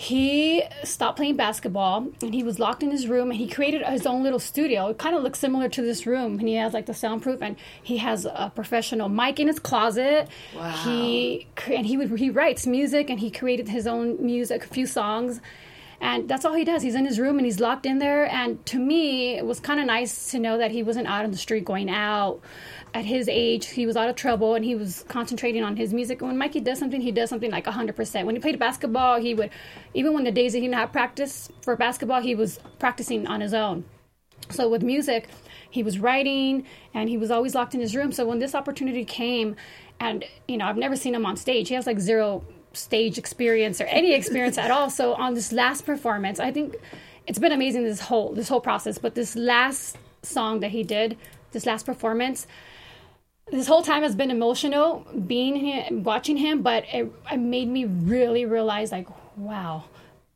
he stopped playing basketball, and he was locked in his room, and he created his own little studio. It kind of looks similar to this room, and he has like the soundproof, and he has a professional mic in his closet. Wow. He and he would he writes music, and he created his own music, a few songs and that's all he does. He's in his room and he's locked in there. And to me it was kind of nice to know that he wasn't out on the street going out. At his age he was out of trouble and he was concentrating on his music. And when mikey does something he does something like 100% when he played basketball he would even when the days that he didn't have practice for basketball he was practicing on his own. So with music he was writing and he was always locked in his room. So when this opportunity came and you know i've never seen him on stage he has like zero stage experience or any experience at all so on this last performance i think it's been amazing this whole this whole process but this last song that he did this last performance this whole time has been emotional being him watching him but it, it made me really realize like wow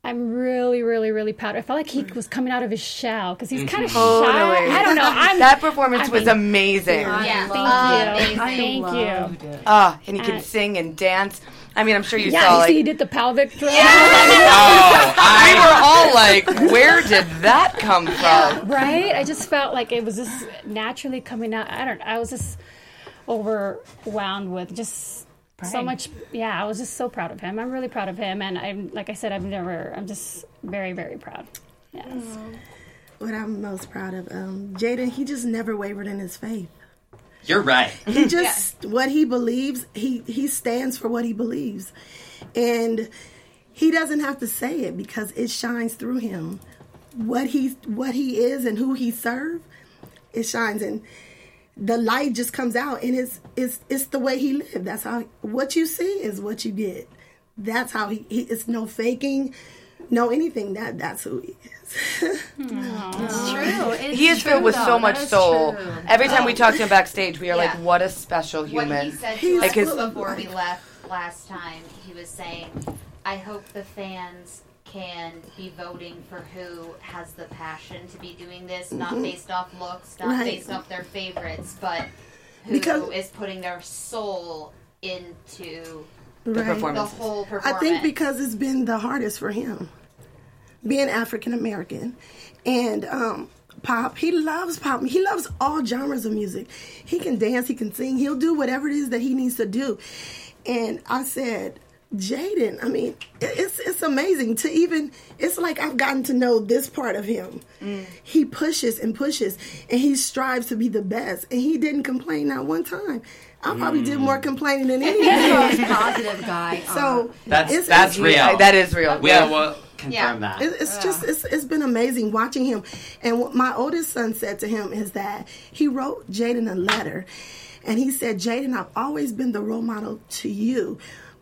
I'm really, really, really proud. I felt like he was coming out of his shell because he's kind of Totally. shy. I don't know. I'm that performance I was mean- amazing. Yeah. Thank you. Amazing. Thank you. Ah, and he can Uh, sing and dance. I mean, I'm sure you Yeah, saw you like see, he did the pelvic thrust. Oh, we I were all like, where did that come from? right? I just felt like it was just naturally coming out. I don't. I was just overwhelmed with just so much. Yeah, I was just so proud of him. I'm really proud of him, and I'm like I said, I've never. I'm just very, very proud. Yes. What I'm most proud of, um, Jaden, he just never wavered in his faith. You're right. He just what he believes, he he stands for what he believes. And he doesn't have to say it because it shines through him. What he what he is and who he serve, it shines and the light just comes out and it's it's it's the way he lived. That's how what you see is what you get. That's how he, he it's no faking, no anything. That that's who he is. It's true. It's He is true, filled with though. so much soul. true. Every time we talk to him backstage, we are like, what a special human!" What human. he said to us like his- before we left last time, he was saying, "I hope the fans can be voting for who has the passion to be doing this, not based off looks, not Mm-hmm. Right. based off their favorites, but who Because- is putting their soul into the Right. the performance. I think because it's been the hardest for him, being African American, and um, pop. He loves pop. He loves all genres of music. He can dance. He can sing. He'll do whatever it is that he needs to do. And I said, Jaden. I mean, it's it's amazing to even. It's like I've gotten to know this part of him. He pushes and pushes, and he strives to be the best. And he didn't complain not one time. I probably did more mm. complaining than He's the anything. most positive guy. So uh-huh. That's it's- that's it's- real. That is real. We Yeah. will confirm Yeah. that. It- It's just it's, it's been amazing watching him. And what my oldest son said to him is that he wrote Jaden a letter, and he said, "Jaden, I've always been the role model to you."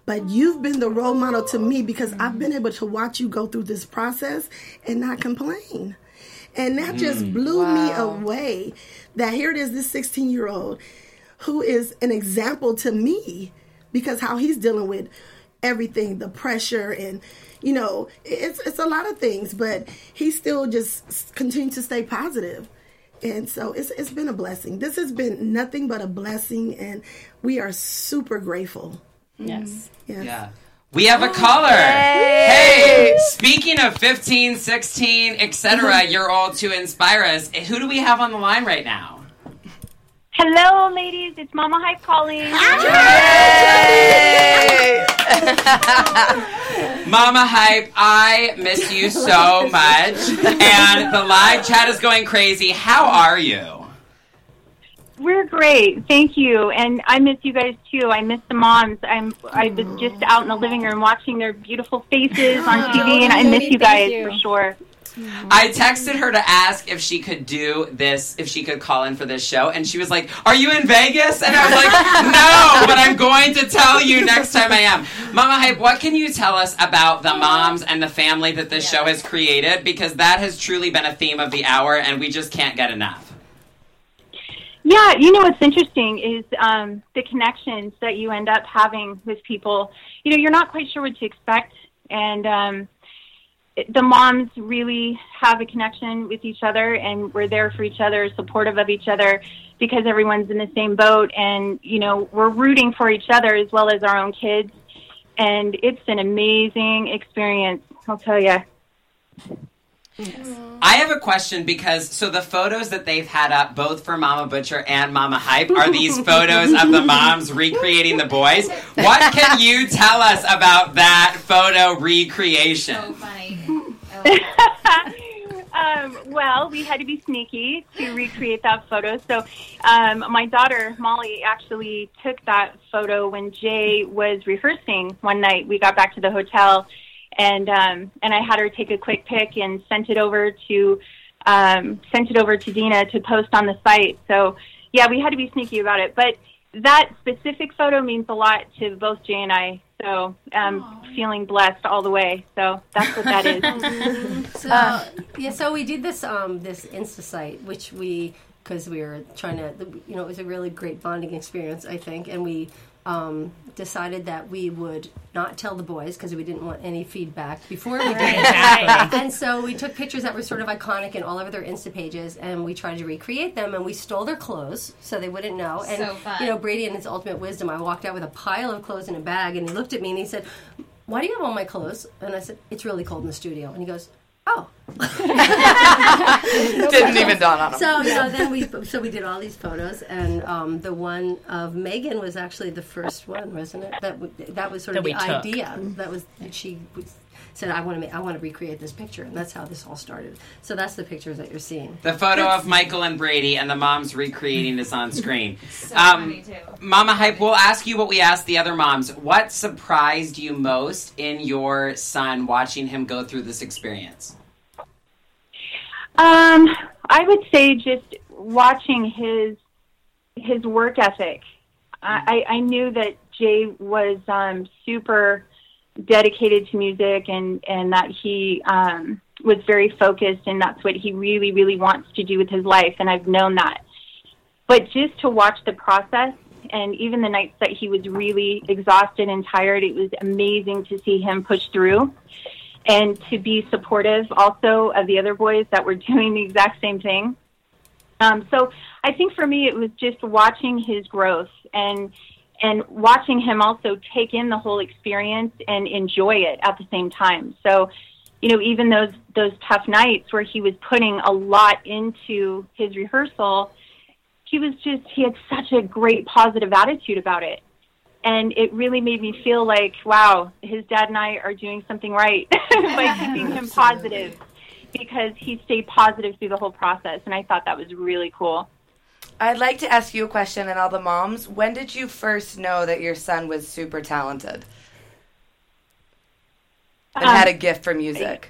But you've been the role model to me because I've been able to watch you go through this process and not complain. And that just mm. blew me away that here it is, this 16 year old who is an example to me because how he's dealing with everything, the pressure and you know, it's it's a lot of things, but he still just continues to stay. And so it's it's been a blessing. This has been nothing but a blessing and we are super grateful. Mm. Yes. Yes. Yeah. We have a oh, caller. Hey, speaking of 15, 16, etc., mm-hmm. you're all to inspire us, who do we have on the line right now? Hello, ladies. It's Mama Hype calling. Mama Hype, I miss you so much. And the live chat is going crazy. How are you? We're great, thank you. And I miss you guys too. I miss the moms. I'm I was just out in the living room watching their beautiful faces on TV, and I miss you guys for sure. I texted her to ask if she could do this, if she could call in for this show, and she was like, Are you in Vegas? And I was like, No, but I'm going to tell you next time I am. Mama Hype, what can you tell us about the moms and the family that this show has created? Because that has truly been a theme of the hour, and we just can't get enough. Yeah, you know what's interesting is um, the connections that you end up having with people. You know, you're not quite sure what to expect, and um, it- the moms really have a connection with each other, and we're there for each other, supportive of each other, because everyone's in the same boat, and you know, we're rooting for each other as well as our own kids, and it's an amazing experience. I'll tell you. I have a question because so the photos that they've had up both for Mama Butcher and Mama Hype are these photos of the moms recreating the boys. What can you tell us about that photo recreation? so funny. I love it. um, well, we had to be sneaky to recreate that photo. So, um, my daughter Molly actually took that photo when Jay was rehearsing one night. We got back to the hotel, and um, and I had her take a quick pic and sent it over to um, sent it over to Dina to post on the site. So, yeah, we had to be sneaky about it, but. That specific photo means a lot to both Jay and I, so um, feeling blessed all the way. So that's what that is. So Uh, yeah, so we did this um this Insta site, which we because we were trying to, you know, it was a really great bonding experience, I think, and we um, decided that we would not tell the boys because we didn't want any feedback before we did. Exactly. and so we took pictures that were sort of iconic in all over their Insta pages, and we tried to recreate them. And we stole their clothes so they wouldn't know. And So you know, Brady in his ultimate wisdom, I walked out with a pile of clothes in a bag, and he looked at me and he said, "Why do you have all my clothes?" And I said, "It's really cold in the studio." And he goes, "Oh." Didn't even dawn on him. So you know, then we so we did all these photos, and um, the one of Megan was actually the first one, wasn't it? That w- that was sort of That the took. idea. That was she was, said, "I want to make, I want to recreate this picture," and that's how this all started. So that's the pictures that you're seeing. The photo of Michael and Brady and the moms recreating this on screen. So Um, funny too. Mama Hype, we'll ask you what we asked the other moms. What surprised you most in your son watching him go through this experience? Um, I would say just watching his his work ethic. I, I knew that Jay was um, super dedicated to music and and that he um, was very focused and that's what he really really wants to do with his life and I've known that. But just to watch the process and even the nights that he was really exhausted and tired, it was amazing to see him push through and to be supportive also of the other boys that were doing the exact same thing. Um, so I think for me it was just watching his growth and and watching him also take in the whole experience and enjoy it at the same time. So, you know, even those those tough nights where he was putting a lot into his rehearsal, he was just he had such a great positive attitude about it. And it really made me feel like, wow, his dad and I are doing something right by keeping him positive because he stayed positive through the whole process. And I thought that was really cool. I'd like to ask you a question and all the moms. When did you first know that your son was super talented and Um, had a gift for music?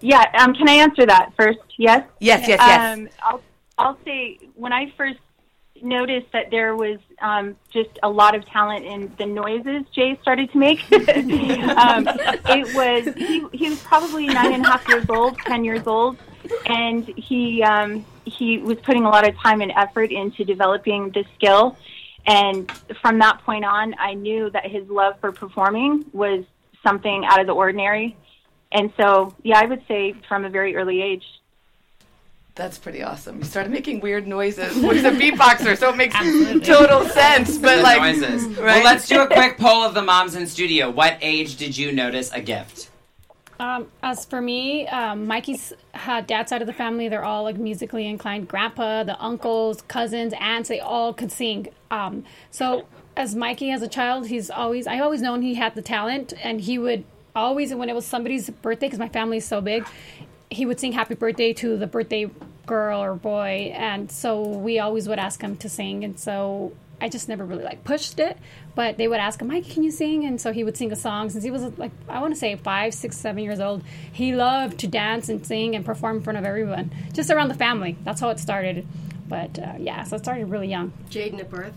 Yeah, um, can I answer that first? Yes? Yes, yes, yes. Um, I'll, I'll say when I first noticed that there was um, just a lot of talent in the noises Jay started to make, um, it was, he, he was probably nine and a half years old, ten years old, and he, um, he was putting a lot of time and effort into developing this skill. And from that point on, I knew that his love for performing was something out of the ordinary. And so, yeah, I would say from a very early age. That's pretty awesome. You started making weird noises. He's a beatboxer, so it makes total sense. But the like, noises. right? Well, let's do a quick poll of the moms in studio. What age did you notice a gift? Um, as for me, um, Mikey's uh, dad's side of the family, they're all like musically inclined. Grandpa, the uncles, cousins, aunts, they all could sing. Um, so as Mikey as a child, he's always, I always known he had the talent and he would always, when it was somebody's birthday, because my family is so big, he would sing happy birthday to the birthday girl or boy. And so we always would ask him to sing. And so I just never really like pushed it, but they would ask him, Mike, can you sing? And so he would sing a song since he was like, I want to say five, six, seven years old. He loved to dance and sing and perform in front of everyone, just around the family. That's how it started. But uh, yeah, so it started really young. Jaden at birth.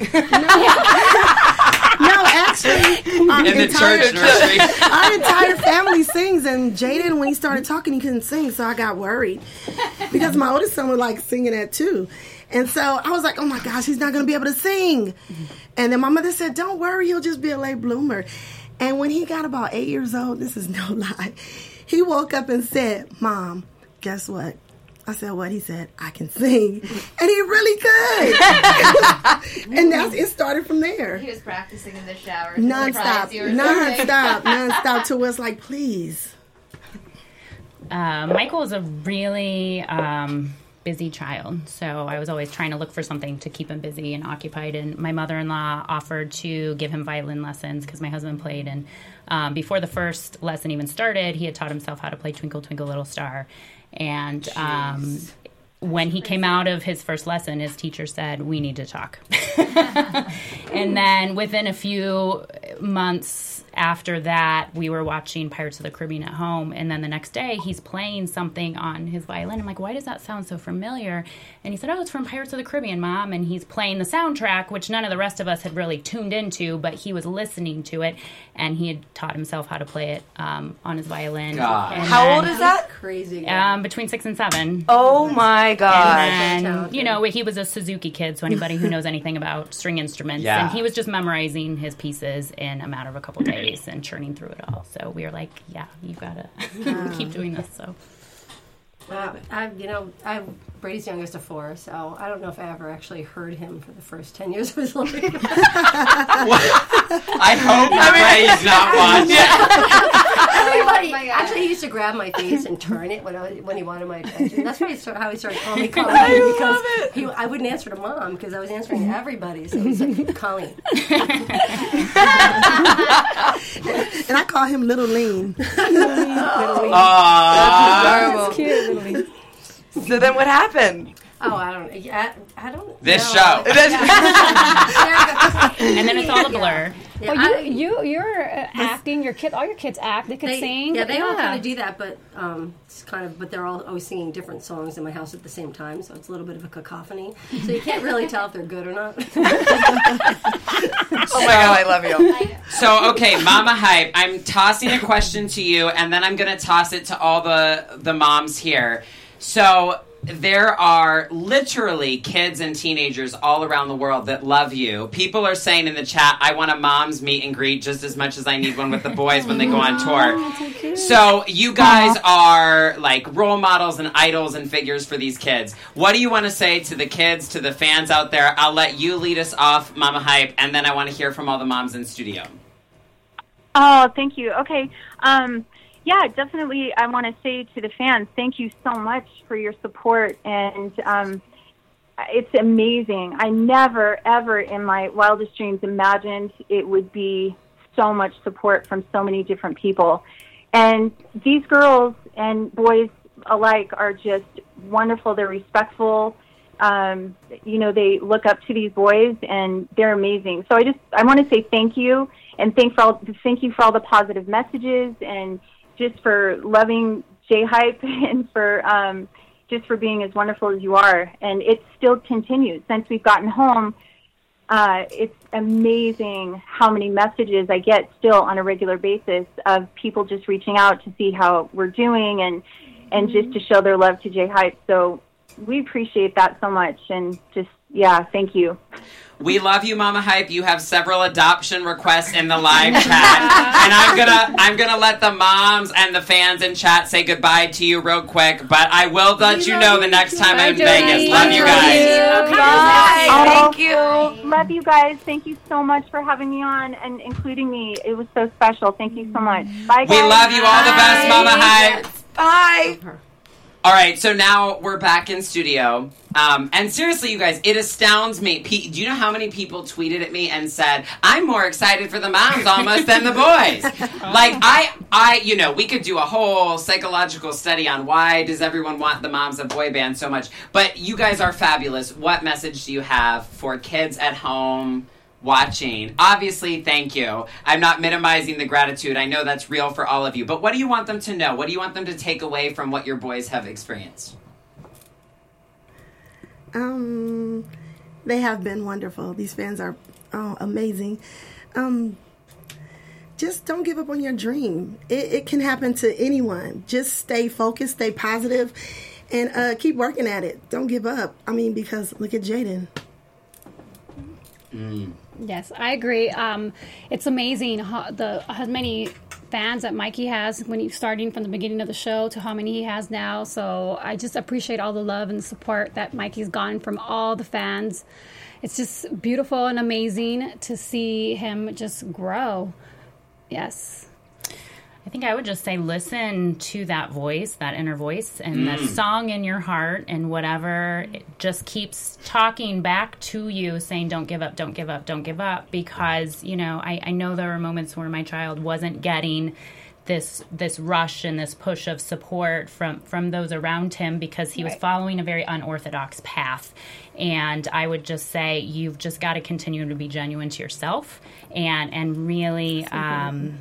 No, actually, our In the entire, church nursery. our entire family sings, and Jaden, when he started talking, he couldn't sing, so I got worried because my oldest son was like singing that too, and so I was like, "Oh my gosh, he's not going to be able to sing." And then my mother said, "Don't worry, he'll just be a late bloomer." And when he got about eight years old, this is no lie, he woke up and said, "Mom, guess what?" I said, "What?" He said, "I can sing," and he really could. and that's it. Started from there He was practicing in the shower. to surprise nonstop, you or something. nonstop, nonstop. To us, like, please. Uh, Michael was a really um, busy child, so I was always trying to look for something to keep him busy and occupied. And my mother-in-law offered to give him violin lessons because my husband played. And um, before the first lesson even started, he had taught himself how to play "Twinkle Twinkle Little Star." And um, when he came out of his first lesson, his teacher said, "We need to talk." and then within a few months after that, we were watching Pirates of the Caribbean at home, and then the next day he's playing something on his violin. I'm like, why does that sound so familiar? And he said, oh, it's from Pirates of the Caribbean, Mom. And he's playing the soundtrack, which none of the rest of us had really tuned into, but he was listening to it, and he had taught himself how to play it um, on his violin. God. And How then- old is that? Crazy. Um, between six and seven. Oh my god. And then, you know, he was a Suzuki kid, so anybody who knows anything about string instruments, Yeah. and he was just memorizing his pieces in a matter of a couple days and churning through it all. So we were like, yeah, you gotta keep doing this. So Uh, I, you know, I Brady's youngest of four, so I don't know if I ever actually heard him for the first ten years of his life. I hope Ray's not watching. Everybody, actually, he used to grab my face and turn it when I, when he wanted my attention. That's why he start, how he started calling me Colleen because he, I wouldn't answer to mom because I was answering to everybody. So he's like Colleen. And I call him Little Lean. Aw. Adorable. Cute, literally. So then what happened? Oh, I don't. I, I don't. This know. show. and then it's all a blur. Yeah, Well, I- you, you, you're uh, acting. Your kid, all your kids act. They can they, sing. Yeah, they all kind of do that, but um, it's kind of. But they're all always singing different songs in my house at the same time, so it's a little bit of a cacophony. So you can't really tell if they're good or not. Oh my god, I love you. So okay, Mama Hype, I'm tossing a question to you, and then I'm gonna toss it to all the the moms here. So there are literally kids and teenagers all around the world that love you. People are saying in the chat, I want a mom's meet and greet just as much as I need one with the boys when they go on tour. So you guys are like role models and idols and figures for these kids. What do you want to say to the kids, to the fans out there? I'll let you lead us off, Mama Hype, and then I want to hear from all the moms in studio. Oh, thank you. Okay. Um, yeah, definitely. I want to say to the fans, thank you so much for your support, and um, it's amazing. I never, ever in my wildest dreams imagined it would be so much support from so many different people. And these girls and boys alike are just wonderful. They're respectful. Um, you know, they look up to these boys, and they're amazing. So I just I want to say thank you, and thank for all thank you for all the positive messages, and just for loving J Hype, and for um, just for being as wonderful as you are. And it still continues since we've gotten home. Uh, it's amazing how many messages I get still on a regular basis of people just reaching out to see how we're doing and and just to show their love to J Hype. So we appreciate that so much, and just yeah, thank you. We love you, Mama Hype. You have several adoption requests in the live chat, and I'm gonna I'm gonna let the moms and the fans in chat say goodbye to you real quick. But I will let you know the next time I'm in Vegas. Love you guys. Bye. Thank you. Love you guys. Thank you so much for having me on and including me. It was so special. Thank you so much. Bye, guys. We love you. All the best, Mama Hype. Bye. All right, so now we're back in studio. Um, and seriously, you guys, it astounds me. Pe- do you know how many people tweeted at me and said, "I'm more excited for the moms almost than the boys"? like I, I, you know, we could do a whole psychological study on why does everyone want the moms of boy bands so much. But you guys are fabulous. What message do you have for kids at home? Watching. Obviously, thank you. I'm not minimizing the gratitude. I know that's real for all of you. But what do you want them to know? What do you want them to take away from what your boys have experienced? Um, they have been wonderful. These fans are oh, amazing. Um, just don't give up on your dream. It, it can happen to anyone. Just stay focused, stay positive, and uh, keep working at it. Don't give up. I mean, because look at Jaden. Yes, I agree. Um, it's amazing how the how many fans that Mikey has when he's starting from the beginning of the show to how many he has now. So I just appreciate all the love and support that Mikey's gotten from all the fans. It's just beautiful and amazing to see him just grow. Yes. I think I would just say listen to that voice, that inner voice, and the mm. song in your heart, and whatever it just keeps talking back to you, saying, Don't give up, don't give up, don't give up. Because, you know, I, I know there were moments where my child wasn't getting this this rush and this push of support from from those around him because he was following a very unorthodox path and i would just say you've just got to continue to be genuine to yourself and and really um,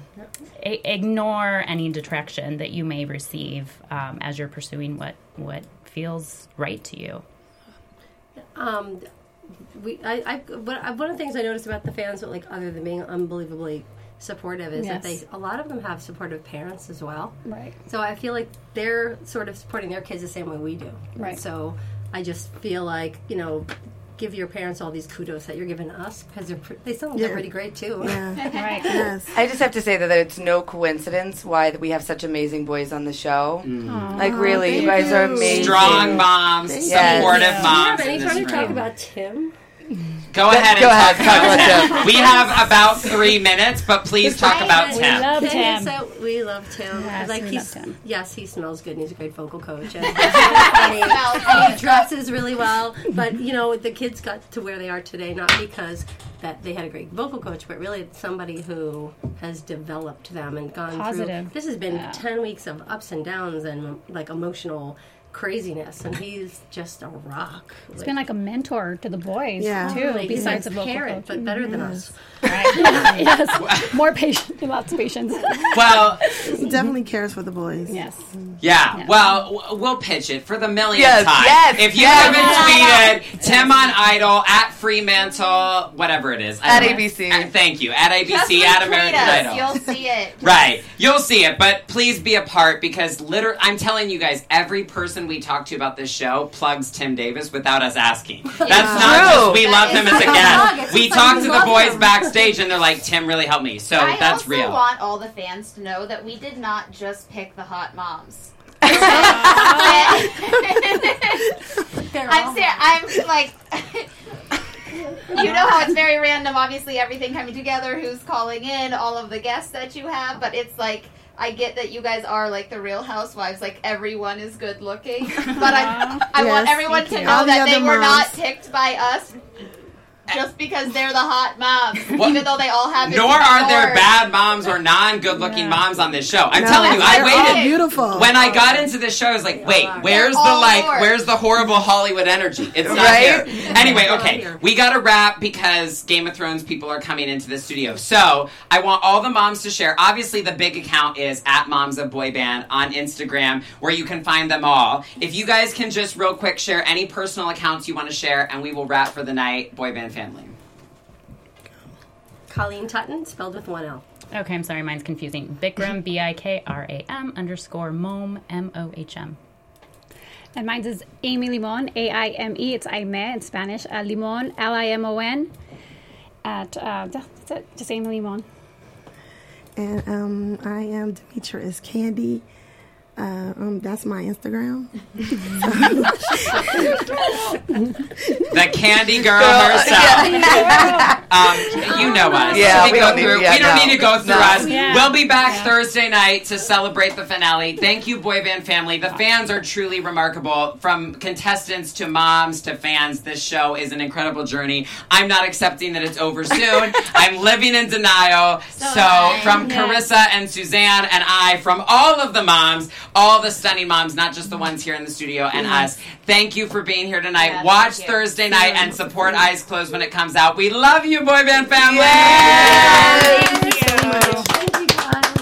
i- ignore any detraction that you may receive um, as you're pursuing what what feels right to you Um, we, I, I, but one of the things I noticed about the fans, like other than being unbelievably supportive, is that they a lot of them have supportive parents as well. Right. So I feel like they're sort of supporting their kids the same way we do. Right. So I just feel like you know, give your parents all these kudos that you're giving us because they're pre- they sound Yeah. pretty great too. Yeah. Right. Yes. I just have to say that it's no coincidence why that we have such amazing boys on the show. Mm. Like really, you thank guys are amazing. Strong moms, Yes. supportive Yeah. Do you moms. have any in time this to talk about Tim? Go ahead Go and ahead, talk talk about about Tim. We have about three minutes, but please talk about We Tim. love Tim Tim. so- we love Tim. Yes, like we he's love Tim. yes, he smells good. and He's a great vocal coach. And, he's really funny, and he dresses really well. But you know, the kids got to where they are today not because that they had a great vocal coach, but really it's somebody who has developed them and gone Positive. through. This has been Yeah. ten weeks of ups and downs and like emotional craziness, and he's just a rock. It's been like a mentor to the boys Yeah. too. Like, he's besides the a vocal parent, coach. but better than us. Right. yes. More patience, Lots of patience. Well, He definitely cares for the boys. yes. yeah. Yeah. Well, we'll pitch it for the millionth Yes, time. yes, if you yes. haven't tweeted Tim on Idol at Fremantle, whatever it is, At know. ABC. Uh, thank you at ABC Just at retweet American us. Idol. You'll see it. Right. You'll see it, but please be a part because literally, I'm telling you guys, every person we talk to about this show plugs Tim Davis without us asking. That's not True. just we That love is him as a guest. We just talk to the boys him. backstage and they're like, Tim really helped me. So that's real. I that's also real. want all the fans to know that we did not just pick the hot moms. I'm serious. I'm like, you know how it's very random. Obviously, everything coming together, who's calling in, all of the guests that you have, but it's like. I get that you guys are like the Real Housewives, like everyone is good looking, but I, I want everyone to know All the that they other were not moms. picked by us just because they're the hot moms, What- even though they all have. Nor are there bad moms or non good looking Yeah. moms on this show. I'm No, telling you, I waited. all beautiful. When I got into the show, I was like, wait, where's the like, yours. where's the horrible Hollywood energy? It's not Right? here. Anyway, okay, we got to wrap because Game of Thrones people are coming into the studio. So I want all the moms to share. Obviously, the big account is at Moms of Boy Band on Instagram, where you can find them all. If you guys can just real quick share any personal accounts you want to share, and we will wrap for the night. Boy Band family. Colleen Tutton, spelled with one L. Okay, I'm sorry, mine's confusing. Bikram, B I K R A M underscore Mom, M O H M. And mine is Amy Limon, A I M E. It's Aime in Spanish. Uh, Limon, L I M O N. At uh, that's it. Just Amy Limon. And um, I am Demetrius Candy. Uh, um, that's my Instagram. The Candy Girl herself. Um, you know us. Yeah, we go don't need- through. yeah, we don't no. need to go through No. us. Yeah. We'll be back Yeah. Thursday night to celebrate the finale. Thank you, boy band family. The fans are truly remarkable. From contestants to moms to fans, this show is an incredible journey. I'm not accepting that it's over soon. I'm living in denial. So, am I. from Yes. Carissa and Suzanne and I, from all of the moms, all the stunning moms, not just the ones here in the studio and us, thank you for being here tonight. Yeah, Watch thank you. Thursday night and support Eyes Closed when it comes out. We love you, boy band family. Thank you. Thank you guys.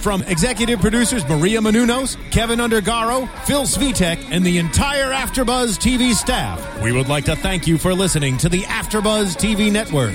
From executive producers Maria Menounos, Kevin Undergaro, Phil Svitek, and the entire AfterBuzz TV staff, we would like to thank you for listening to the AfterBuzz TV network.